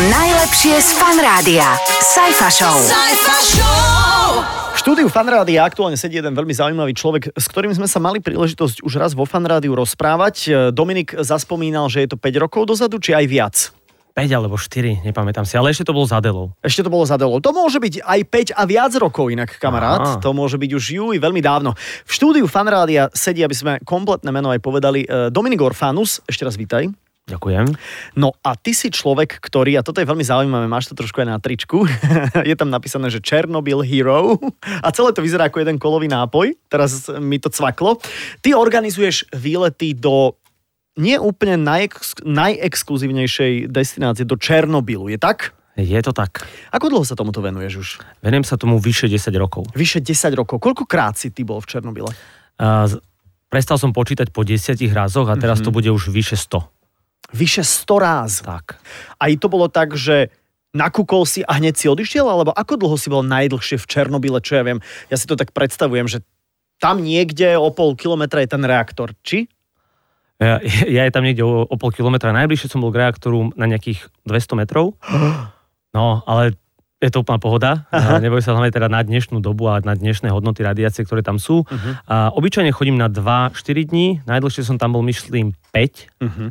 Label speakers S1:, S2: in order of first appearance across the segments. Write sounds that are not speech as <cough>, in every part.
S1: najlepšie z fan rádia. Sajfa Show.
S2: V štúdiu Fanrádia aktuálne sedí jeden veľmi zaujímavý človek, s ktorým sme sa mali príležitosť už raz vo Fanrádiu rozprávať. E, Dominik zaspomínal, že je to 5 rokov dozadu, či aj viac.
S3: 5 alebo 4, nepamätám si, ale ešte to bolo za Adelou.
S2: Ešte to bolo za Delou. To môže byť aj 5 a viac rokov inak, kamarát.
S3: Aha.
S2: To môže byť už juj, veľmi dávno. V štúdiu Fanrádia sedí, aby sme kompletné meno aj povedali, e, Dominik Orfanus. Ešte raz vítaj.
S3: Ďakujem.
S2: No a ty si človek, ktorý, a toto je veľmi zaujímavé, máš to trošku aj na tričku, <laughs> je tam napísané, že Chernobyl Hero a celé to vyzerá ako jeden kolový nápoj, teraz mi to cvaklo. Ty organizuješ výlety do nie úplne najex, najexkluzívnejšej destinácie, do Černobylu, je tak?
S3: Je to tak.
S2: Ako dlho sa tomuto venuješ už?
S3: Venujem sa tomu vyše 10 rokov.
S2: Vyše 10 rokov. Koľkokrát si ty bol v Černobyle?
S3: Z- prestal som počítať po 10 razoch a teraz to bude už vyše 100.
S2: Vyše 100 ráz.
S3: Tak.
S2: Aj to bolo tak, že nakúkol si a hneď si odišiel, alebo ako dlho si bol najdlhšie v Černobyle, čo ja viem. Ja si to tak predstavujem, že tam niekde o pol kilometra je ten reaktor. Či?
S3: Ja, ja je tam niekde o, o pol kilometra. Najbližšie som bol k reaktoru na nejakých 200 metrov. <gasps> No, ale je to úplná pohoda. A Neboj sa hlavne teda na dnešnú dobu a na dnešné hodnoty radiácie, ktoré tam sú.
S2: Mhm.
S3: A obyčajne chodím na 2-4 dní. Najdlhšie som tam bol, myslím, 5.
S2: Mhm.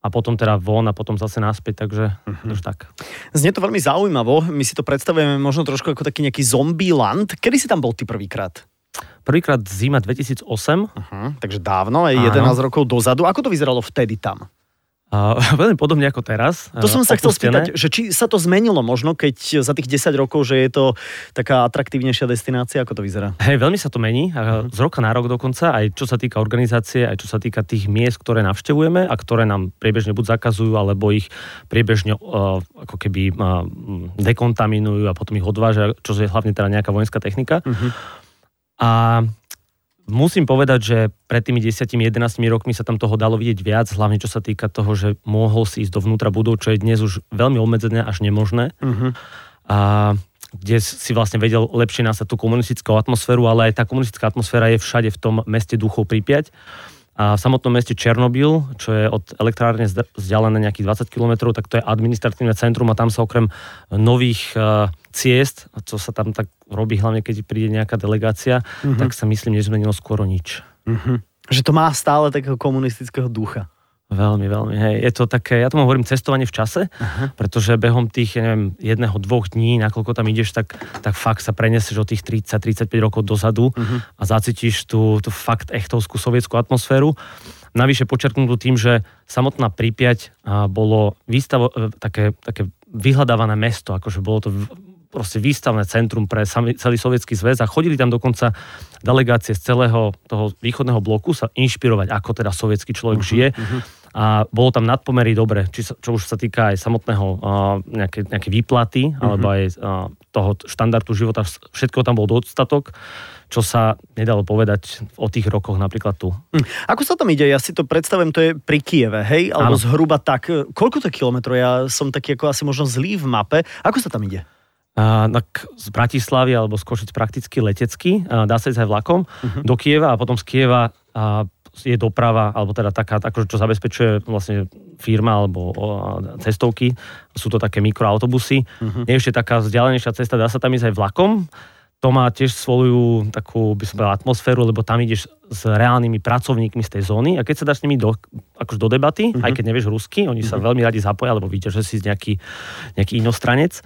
S3: A potom teda von a potom zase naspäť, takže
S2: Mhm.
S3: už tak.
S2: Znie to veľmi zaujímavo. My si to predstavujeme možno trošku ako taký nejaký zombie land. Kedy si tam bol ty prvýkrát?
S3: Prvýkrát zima 2008.
S2: Uh-huh. Takže dávno, aj
S3: Áno.
S2: 11 rokov dozadu. Ako to vyzeralo vtedy tam?
S3: A, <laughs> veľmi podobne ako teraz.
S2: To som sa chcel
S3: opustené.
S2: spýtať, že či sa to zmenilo možno, keď za tých 10 rokov, že je to taká atraktívnejšia destinácia, ako to vyzerá?
S3: Hej, veľmi sa to mení,
S2: Mhm.
S3: z roka na rok dokonca, aj čo sa týka organizácie, aj čo sa týka tých miest, ktoré navštevujeme a ktoré nám priebežne buď zakazujú, alebo ich priebežne uh, ako keby uh, dekontaminujú a potom ich odvážia, čo je hlavne teda nejaká vojenská technika.
S2: Mhm.
S3: A musím povedať, že pred tými 10-11 rokmi sa tam toho dalo vidieť viac, hlavne čo sa týka toho, že mohol si ísť dovnútra budov, čo je dnes už veľmi obmedzené až nemožné.
S2: Uh-huh.
S3: a kde si vlastne vedel lepšie nasať tú komunistickú atmosféru, ale aj tá komunistická atmosféra je všade v tom meste duchov Pripyať. A v samotnom meste Černobyl, čo je od elektrárne vzdialené nejakých 20 km, tak to je administratívne centrum a tam sa okrem nových uh, ciest, a čo sa tam tak robí, hlavne keď príde nejaká delegácia, mm-hmm. tak sa myslím, nezmenilo skoro nič.
S2: Uh-huh. Že to má stále takého komunistického ducha.
S3: Veľmi, veľmi. Hej. Je to také, ja tomu hovorím cestovanie v čase, uh-huh. pretože behom tých, ja neviem, jedného, dvoch dní, nakoľko tam ideš, tak, tak fakt sa prenesieš o tých 30-35 rokov dozadu uh-huh. a zacítiš tú, tú fakt echtovskú sovietskú atmosféru. Navyše počerknutú tým, že samotná Pripyať a, bolo výstavo, e, také, také vyhľadávané mesto, akože bolo to proste výstavné centrum pre celý sovietský zväz a chodili tam dokonca delegácie z celého toho východného bloku sa inšpirovať, ako teda sovietský človek uh-huh, žije. Uh-huh. A bolo tam nadpomery dobre, či čo už sa týka aj samotného uh, nejaké, nejaké výplaty, uh-huh. alebo aj uh, toho štandardu života, všetko tam bol dostatok, čo sa nedalo povedať o tých rokoch napríklad tu.
S2: Hm. Ako sa tam ide? Ja si to predstavujem, to je pri Kieve, hej? Alebo
S3: Áno.
S2: zhruba tak. Koľko to kilometrov? Ja som taký ako asi možno zlý v mape. Ako sa tam ide?
S3: Tak z Bratislavy alebo z Košic prakticky letecky, dá sa ísť aj vlakom uh-huh. do Kieva a potom z Kieva je doprava, alebo teda taká, akože čo zabezpečuje vlastne firma alebo cestovky. Sú to také mikroautobusy. Uh-huh. Je ešte taká vzdialenejšia cesta, dá sa tam ísť aj vlakom. To má tiež svoju takú, by som povedal, atmosféru, lebo tam ideš s reálnymi pracovníkmi z tej zóny a keď sa dáš s nimi do, akože do debaty, uh-huh. aj keď nevieš rusky, oni sa veľmi radi zapoja, lebo vidia, že si nejaký, nejaký inostranec,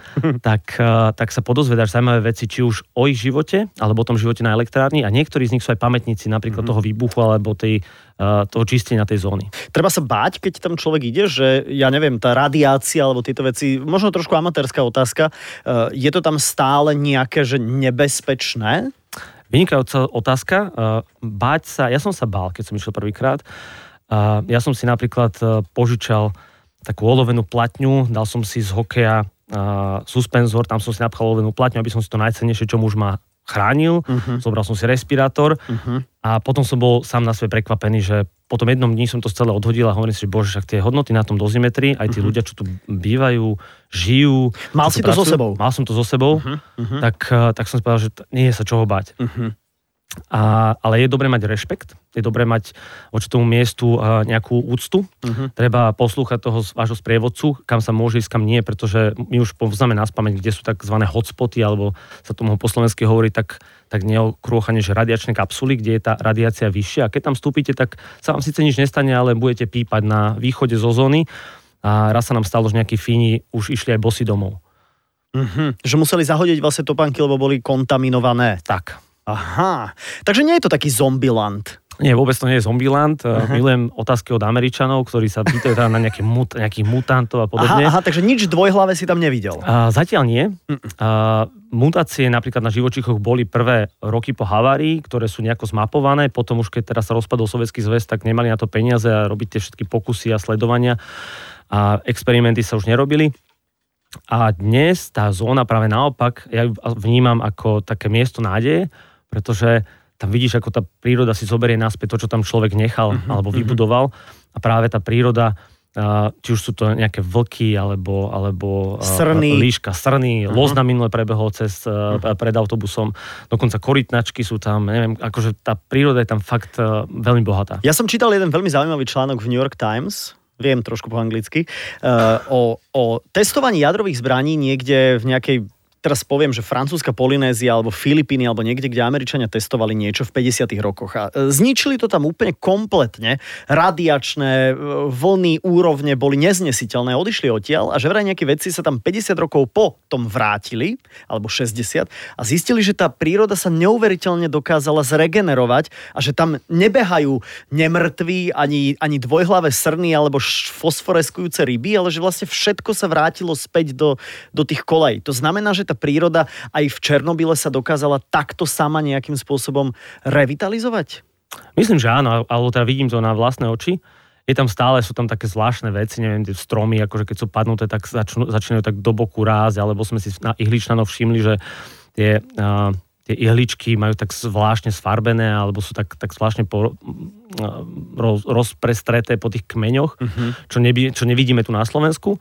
S3: tak, eh, tak sa podozvedáš zaujímavé veci, či už o ich živote, alebo o tom živote na elektrárni a niektorí z nich sú aj pamätníci napríklad toho výbuchu alebo tej, eh, toho čistenia tej zóny.
S2: Treba sa báť, keď tam človek ide, že ja neviem, tá radiácia alebo tieto veci, možno trošku amatérska otázka, e, je to tam stále nejaké, že nebezpečné?
S3: Vynikajúca otázka. Báť sa, ja som sa bál, keď som išiel prvýkrát. Ja som si napríklad eh, požičal takú olovenú platňu, dal som si z hokeja eh, suspenzor, tam som si napchal olovenú platňu, aby som si to najcennejšie, čo muž ma chránil. Uh-huh. Zobral som si respirátor
S2: Uh-huh.
S3: a potom som bol sám na sebe prekvapený, že po tom jednom dni som to celé odhodil a hovorím si, že bože, však tie hodnoty na tom dozimetri, aj tí uh-huh. ľudia, čo tu bývajú, žijú.
S2: Mal si to so
S3: pracujú,
S2: sebou?
S3: Mal som to so sebou, uh-huh. tak, eh, tak som si povedal, že t- nie je sa čoho bať.
S2: Uh-huh.
S3: A, ale je dobré mať rešpekt, je dobré mať voči tomu miestu nejakú úctu. Uh-huh. Treba poslúchať toho vášho sprievodcu, kam sa môže ísť, kam nie, pretože my už poznáme na spameň, kde sú tzv. hotspoty, alebo sa tomu po slovensky hovorí tak, tak neokrúchane, že radiačné kapsuly, kde je tá radiácia vyššia. A keď tam vstúpite, tak sa vám síce nič nestane, ale budete pípať na východe zo zóny. A raz sa nám stalo, že nejakí Fíni už išli aj bosy domov.
S2: Uh-huh. Že museli zahodiť vlastne topánky, lebo boli kontaminované.
S3: Tak.
S2: Aha, takže nie je to taký zombiland.
S3: Nie, vôbec to nie je Zombieland. Uh-huh. Milujem otázky od Američanov, ktorí sa pýtajú na nejaké mut, nejakých mutantov a podobne.
S2: Aha, aha, takže nič dvojhlavé si tam nevidel.
S3: Uh, zatiaľ nie. Uh, mutácie napríklad na živočichoch boli prvé roky po havárii, ktoré sú nejako zmapované. Potom už keď teraz sa rozpadol Sovietský zväz, tak nemali na to peniaze a robiť tie všetky pokusy a sledovania. A experimenty sa už nerobili. A dnes tá zóna práve naopak, ja vnímam ako také miesto nádeje, pretože tam vidíš, ako tá príroda si zoberie naspäť to, čo tam človek nechal uh-huh, alebo vybudoval a práve tá príroda či už sú to nejaké vlky alebo, alebo
S2: srny.
S3: líška, srny, uh-huh. loz na minule prebehol cez, uh-huh. pred autobusom, dokonca korytnačky sú tam, neviem, akože tá príroda je tam fakt veľmi bohatá.
S2: Ja som čítal jeden veľmi zaujímavý článok v New York Times, viem trošku po anglicky, o, o testovaní jadrových zbraní niekde v nejakej teraz poviem, že francúzska Polynézia alebo Filipíny alebo niekde, kde Američania testovali niečo v 50. rokoch a e, zničili to tam úplne kompletne. Radiačné e, vlny, úrovne boli neznesiteľné, odišli odtiaľ a že vraj nejakí vedci sa tam 50 rokov po tom vrátili, alebo 60 a zistili, že tá príroda sa neuveriteľne dokázala zregenerovať a že tam nebehajú nemrtví ani, ani dvojhlavé srny alebo fosforeskujúce ryby, ale že vlastne všetko sa vrátilo späť do, do tých kolej. To znamená, že tá tá príroda aj v Černobyle sa dokázala takto sama nejakým spôsobom revitalizovať?
S3: Myslím, že áno, alebo teda vidím to na vlastné oči. Je tam stále, sú tam také zvláštne veci, neviem, tie stromy, akože keď sú padnuté, tak začnú, začínajú tak do boku rásť, alebo sme si na ihličnanoch všimli, že tie, uh, tie ihličky majú tak zvláštne sfarbené, alebo sú tak, tak zvláštne po, uh, roz, rozprestreté po tých kmeňoch, uh-huh. čo, neby, čo nevidíme tu na Slovensku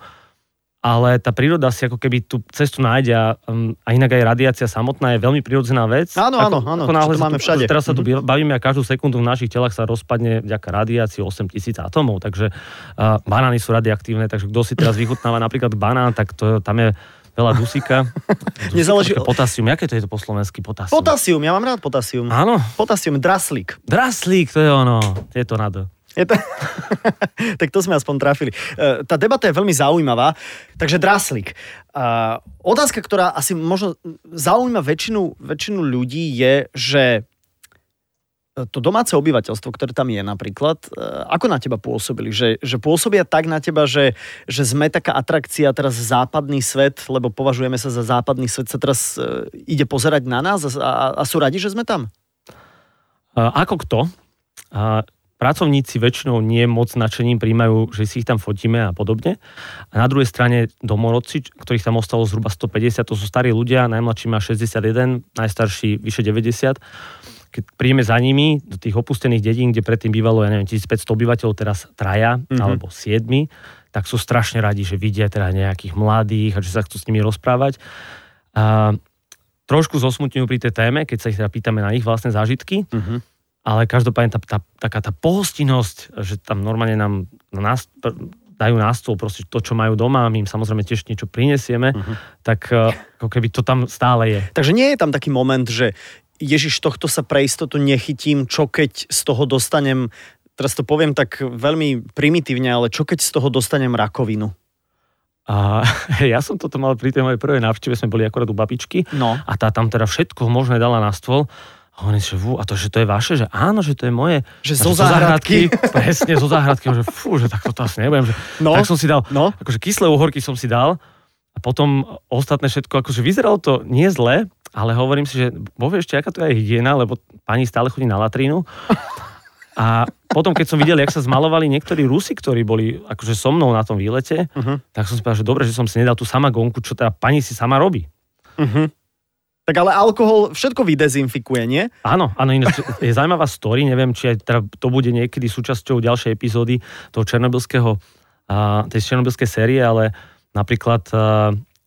S3: ale tá príroda si ako keby tú cestu nájde a, um, a inak aj radiácia samotná je veľmi prirodzená vec.
S2: Áno, áno, áno,
S3: ako náhle to máme všade. Teraz sa tu mm-hmm. bavíme a každú sekundu v našich telách sa rozpadne vďaka radiácii 8000 atomov, takže uh, banány sú radioaktívne, takže kto si teraz vychutnáva napríklad banán, tak to, tam je veľa dusíka. <laughs>
S2: Nezáleží...
S3: Potásium, aké to je to po slovensky potásium?
S2: Potásium, ja mám rád potásium.
S3: Áno.
S2: Potásium, draslík.
S3: Draslík, to je ono. Je to na je to... <laughs>
S2: tak to sme aspoň trafili. E, tá debata je veľmi zaujímavá. Takže Draslík. Otázka, ktorá asi možno zaujíma väčšinu, väčšinu ľudí je, že to domáce obyvateľstvo, ktoré tam je napríklad, e, ako na teba pôsobili? Že, že pôsobia tak na teba, že, že sme taká atrakcia teraz západný svet, lebo považujeme sa za západný svet, sa teraz e, ide pozerať na nás a, a, a sú radi, že sme tam?
S3: Ako kto? Pracovníci väčšinou nie moc nadšením príjmajú, že si ich tam fotíme a podobne. A na druhej strane domorodci, ktorých tam ostalo zhruba 150, to sú starí ľudia, najmladší má 61, najstarší vyše 90. Keď príjeme za nimi do tých opustených dedín, kde predtým bývalo, ja neviem, 1500 obyvateľov, teraz traja mm-hmm. alebo siedmi, tak sú strašne radi, že vidia teda nejakých mladých a že sa chcú s nimi rozprávať. A trošku zosmutňujú pri tej téme, keď sa ich teda pýtame na ich vlastné zážitky. Mm-hmm ale každopádne tá, tá, taká tá pohostinnosť, že tam normálne nám na nás, dajú na stôl proste to, čo majú doma, my im samozrejme tiež niečo prinesieme, uh-huh. tak e, ako keby to tam stále je.
S2: Takže nie je tam taký moment, že Ježiš, tohto sa pre istotu nechytím, čo keď z toho dostanem, teraz to poviem tak veľmi primitívne, ale čo keď z toho dostanem rakovinu?
S3: A <laughs> ja som toto mal pri tej mojej prvej návšteve, sme boli akorát u babičky
S2: no.
S3: a tá tam teda všetko možné dala na stôl a oni že, fú, a to, že to je vaše? Že áno, že to je moje.
S2: Že zo záhradky.
S3: Presne, zo záhradky. Že fú, že tak to asi nebudem. Že,
S2: no,
S3: tak som si dal,
S2: no.
S3: akože kyslé uhorky som si dal a potom ostatné všetko, akože vyzeralo to nie zle, ale hovorím si, že bo ešte, aká to je hygiena, lebo pani stále chodí na latrínu. A potom, keď som videl, jak sa zmalovali niektorí Rusi, ktorí boli akože so mnou na tom výlete, uh-huh. tak som si povedal, že dobre, že som si nedal tú samagonku, čo teda pani si sama robí.
S2: Uh-huh. Tak ale alkohol všetko vydezinfikuje, nie?
S3: Áno, áno, ináč je zaujímavá story, neviem, či aj teda to bude niekedy súčasťou ďalšej epizódy toho černobylského, tej černobylskej série, ale napríklad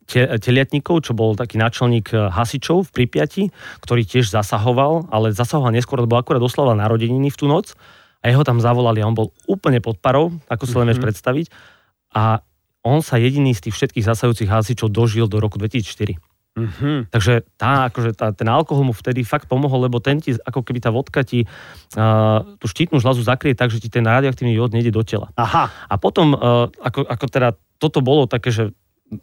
S3: te, teliatníkov, čo bol taký náčelník hasičov v Pripiati, ktorý tiež zasahoval, ale zasahoval neskôr, lebo akurát oslavoval narodeniny v tú noc a jeho tam zavolali a on bol úplne pod parou, ako si len vieš mm-hmm. predstaviť. A on sa jediný z tých všetkých zasahujúcich hasičov dožil do roku 2004. Mm-hmm. Takže tá, akože tá, ten alkohol mu vtedy fakt pomohol, lebo ten ti, ako keby tá vodka ti uh, tú štítnu žľazu zakrie tak, že ti ten radioaktívny jód nejde do tela.
S2: Aha.
S3: A potom, uh, ako, ako teda toto bolo také, že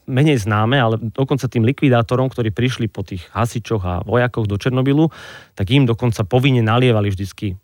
S3: menej známe, ale dokonca tým likvidátorom, ktorí prišli po tých hasičoch a vojakoch do Černobylu, tak im dokonca povinne nalievali vždycky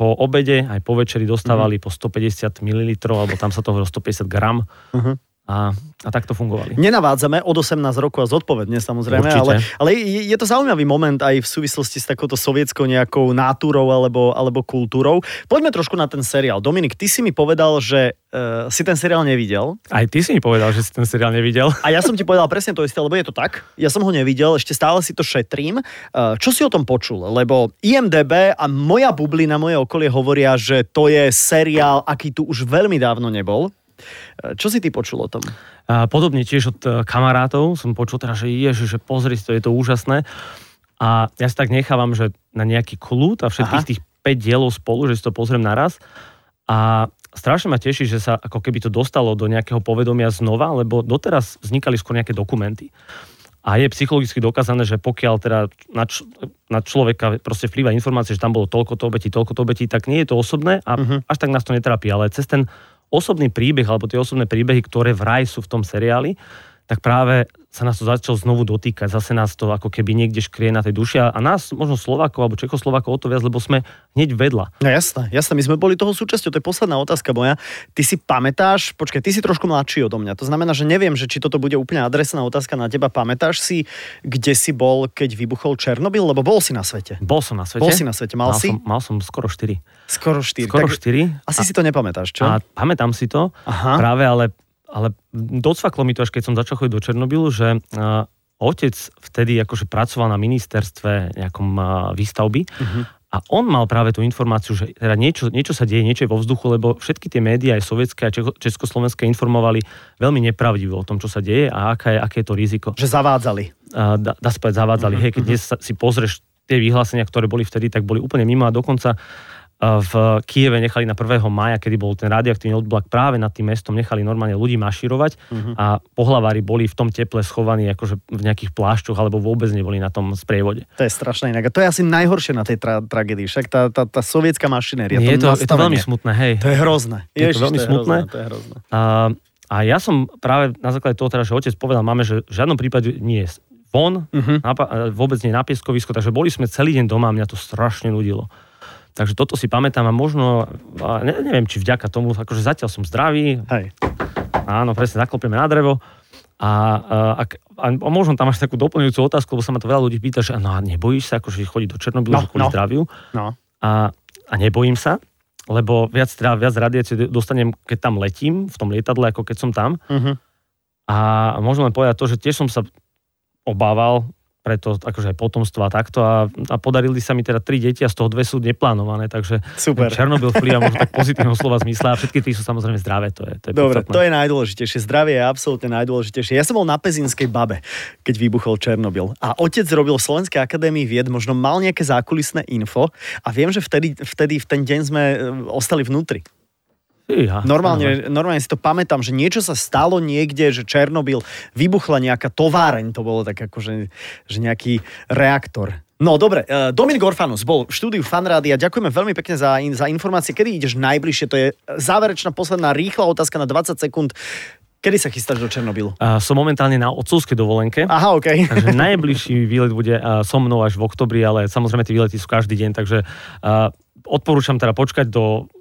S3: po obede aj po večeri dostávali mm. po 150 ml, alebo tam sa toho 150 gram. Uh-huh a, a tak to fungovali.
S2: Nenavádzame od 18 rokov a zodpovedne samozrejme, ale, ale je, je to zaujímavý moment aj v súvislosti s takouto sovietskou nejakou náturou alebo, alebo kultúrou. Poďme trošku na ten seriál. Dominik, ty si mi povedal, že uh, si ten seriál nevidel.
S3: Aj ty si mi povedal, že si ten seriál nevidel.
S2: A ja som ti povedal presne to isté, lebo je to tak. Ja som ho nevidel, ešte stále si to šetrím. Uh, čo si o tom počul? Lebo IMDB a moja bublina, moje okolie hovoria, že to je seriál, aký tu už veľmi dávno nebol. Čo si ty počul o tom?
S3: Podobne tiež od e, kamarátov som počul teda, že ježi, že pozri si to, je to úžasné. A ja si tak nechávam, že na nejaký kľúd a všetkých Aha. tých 5 dielov spolu, že si to pozriem naraz. A strašne ma teší, že sa ako keby to dostalo do nejakého povedomia znova, lebo doteraz vznikali skôr nejaké dokumenty. A je psychologicky dokázané, že pokiaľ teda na, č- na človeka proste vplýva informácie, že tam bolo toľko to obetí, toľko to obetí, tak nie je to osobné a uh-huh. až tak nás to netrápi. Ale cez ten osobný príbeh, alebo tie osobné príbehy, ktoré vraj sú v tom seriáli, tak práve sa nás to začalo znovu dotýkať. Zase nás to ako keby niekde škrie na tej duši a nás, možno Slovákov alebo Čechoslovákov o to viac, lebo sme hneď vedľa.
S2: No jasné, jasné, my sme boli toho súčasťou, to je posledná otázka moja. Ty si pamätáš, počkaj, ty si trošku mladší odo mňa, to znamená, že neviem, že či toto bude úplne adresná otázka na teba. Pamätáš si, kde si bol, keď vybuchol Černobyl, lebo bol si na svete?
S3: Bol som na svete.
S2: Bol si na svete, mal, mal si?
S3: Som, mal som skoro 4.
S2: Skoro 4.
S3: Skoro tak 4.
S2: Asi a, si to nepamätáš, čo?
S3: A pamätám si to, Aha. práve ale ale docvaklo mi to, až keď som začal chodiť do Černobylu, že uh, otec vtedy akože pracoval na ministerstve nejakom uh, výstavby uh-huh. a on mal práve tú informáciu, že teda niečo, niečo sa deje, niečo je vo vzduchu, lebo všetky tie médiá, aj sovietské a československé informovali veľmi nepravdivo o tom, čo sa deje a aké, aké je to riziko.
S2: Že zavádzali.
S3: Uh, dá, dá sa zavádzali. Uh-huh. Hej, keď dnes si pozrieš tie vyhlásenia, ktoré boli vtedy, tak boli úplne mimo a dokonca v Kieve nechali na 1. maja, kedy bol ten radioaktívny odblak práve nad tým mestom, nechali normálne ľudí mašírovať uh-huh. a pohlavári boli v tom teple schovaní akože v nejakých plášťoch alebo vôbec neboli na tom sprievode.
S2: To je strašné inak. A to je asi najhoršie na tej tra- tragédii. Však tá, tá, tá sovietská mašinéria.
S3: Je to, je to veľmi smutné, hej.
S2: To je hrozné.
S3: Je Ježiš, to veľmi to je smutné.
S2: Hrozné, to je hrozné.
S3: A, a ja som práve na základe toho teda, že otec povedal máme, že v žiadnom prípade nie je von, uh-huh. na, vôbec nie na pieskovisko, takže boli sme celý deň doma a mňa to strašne nudilo. Takže toto si pamätám a možno, ne, neviem, či vďaka tomu, akože zatiaľ som zdravý.
S2: Hej.
S3: Áno, presne, zaklopíme na drevo. A, a, a, a možno tam máš takú doplňujúcu otázku, lebo sa ma to veľa ľudí pýta, že no a nebojíš sa akože chodiť do Černobylu no, kvôli no. zdraviu?
S2: No.
S3: A, a nebojím sa, lebo viac, teda, viac radiácie dostanem, keď tam letím, v tom lietadle, ako keď som tam. Uh-huh. A môžem len povedať to, že tiež som sa obával preto akože aj potomstvo a takto a, a podarili sa mi teda tri deti a z toho dve sú neplánované, takže
S2: Super.
S3: Černobyl vplyva možno tak pozitívneho slova zmysle a všetky tí sú samozrejme zdravé, to je, to je
S2: Dobre, podstatné. to je najdôležitejšie, zdravie je absolútne najdôležitejšie. Ja som bol na Pezinskej babe, keď vybuchol Černobyl a otec robil v Slovenskej akadémii vied, možno mal nejaké zákulisné info a viem, že vtedy, vtedy v ten deň sme e, ostali vnútri.
S3: Iha,
S2: normálne, normálne si to pamätám, že niečo sa stalo niekde, že Černobyl vybuchla nejaká továreň, to bolo tak ako, že, že nejaký reaktor. No dobre, uh, Dominik Orfanus bol v štúdiu Fanrádia. Ďakujeme veľmi pekne za, za informácie. Kedy ideš najbližšie? To je záverečná posledná rýchla otázka na 20 sekúnd. Kedy sa chystáš do Černobylu?
S3: Uh, som momentálne na otcovskej dovolenke.
S2: Aha, OK. <laughs>
S3: takže najbližší výlet bude uh, so mnou až v oktobri, ale samozrejme tie výlety sú každý deň, takže uh, odporúčam teda počkať do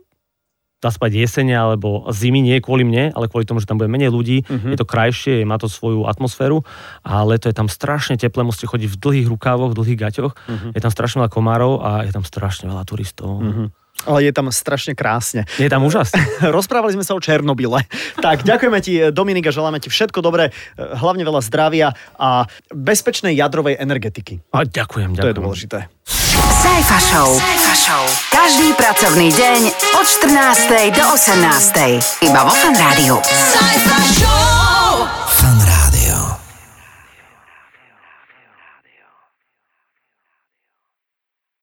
S3: dá spať jesene alebo zimy, nie kvôli mne, ale kvôli tomu, že tam bude menej ľudí, uh-huh. je to krajšie, má to svoju atmosféru, ale to je tam strašne teple, musíte chodiť v dlhých rukávoch, v dlhých gaťoch, uh-huh. je tam strašne veľa komárov a je tam strašne veľa turistov. Uh-huh.
S2: Ale je tam strašne krásne.
S3: Je tam úžasne. <laughs>
S2: Rozprávali sme sa o Černobyle. <laughs> Tak, ďakujeme ti, Dominika, želáme ti všetko dobré, hlavne veľa zdravia a bezpečnej jadrovej energetiky.
S3: A ďakujem, ďakujem.
S2: To je dôležité.
S1: Sajfa Show. Sajfa Show. Každý pracovný deň od 14. do 18. Iba vo Fan Rádiu. Sajfa Show. Fan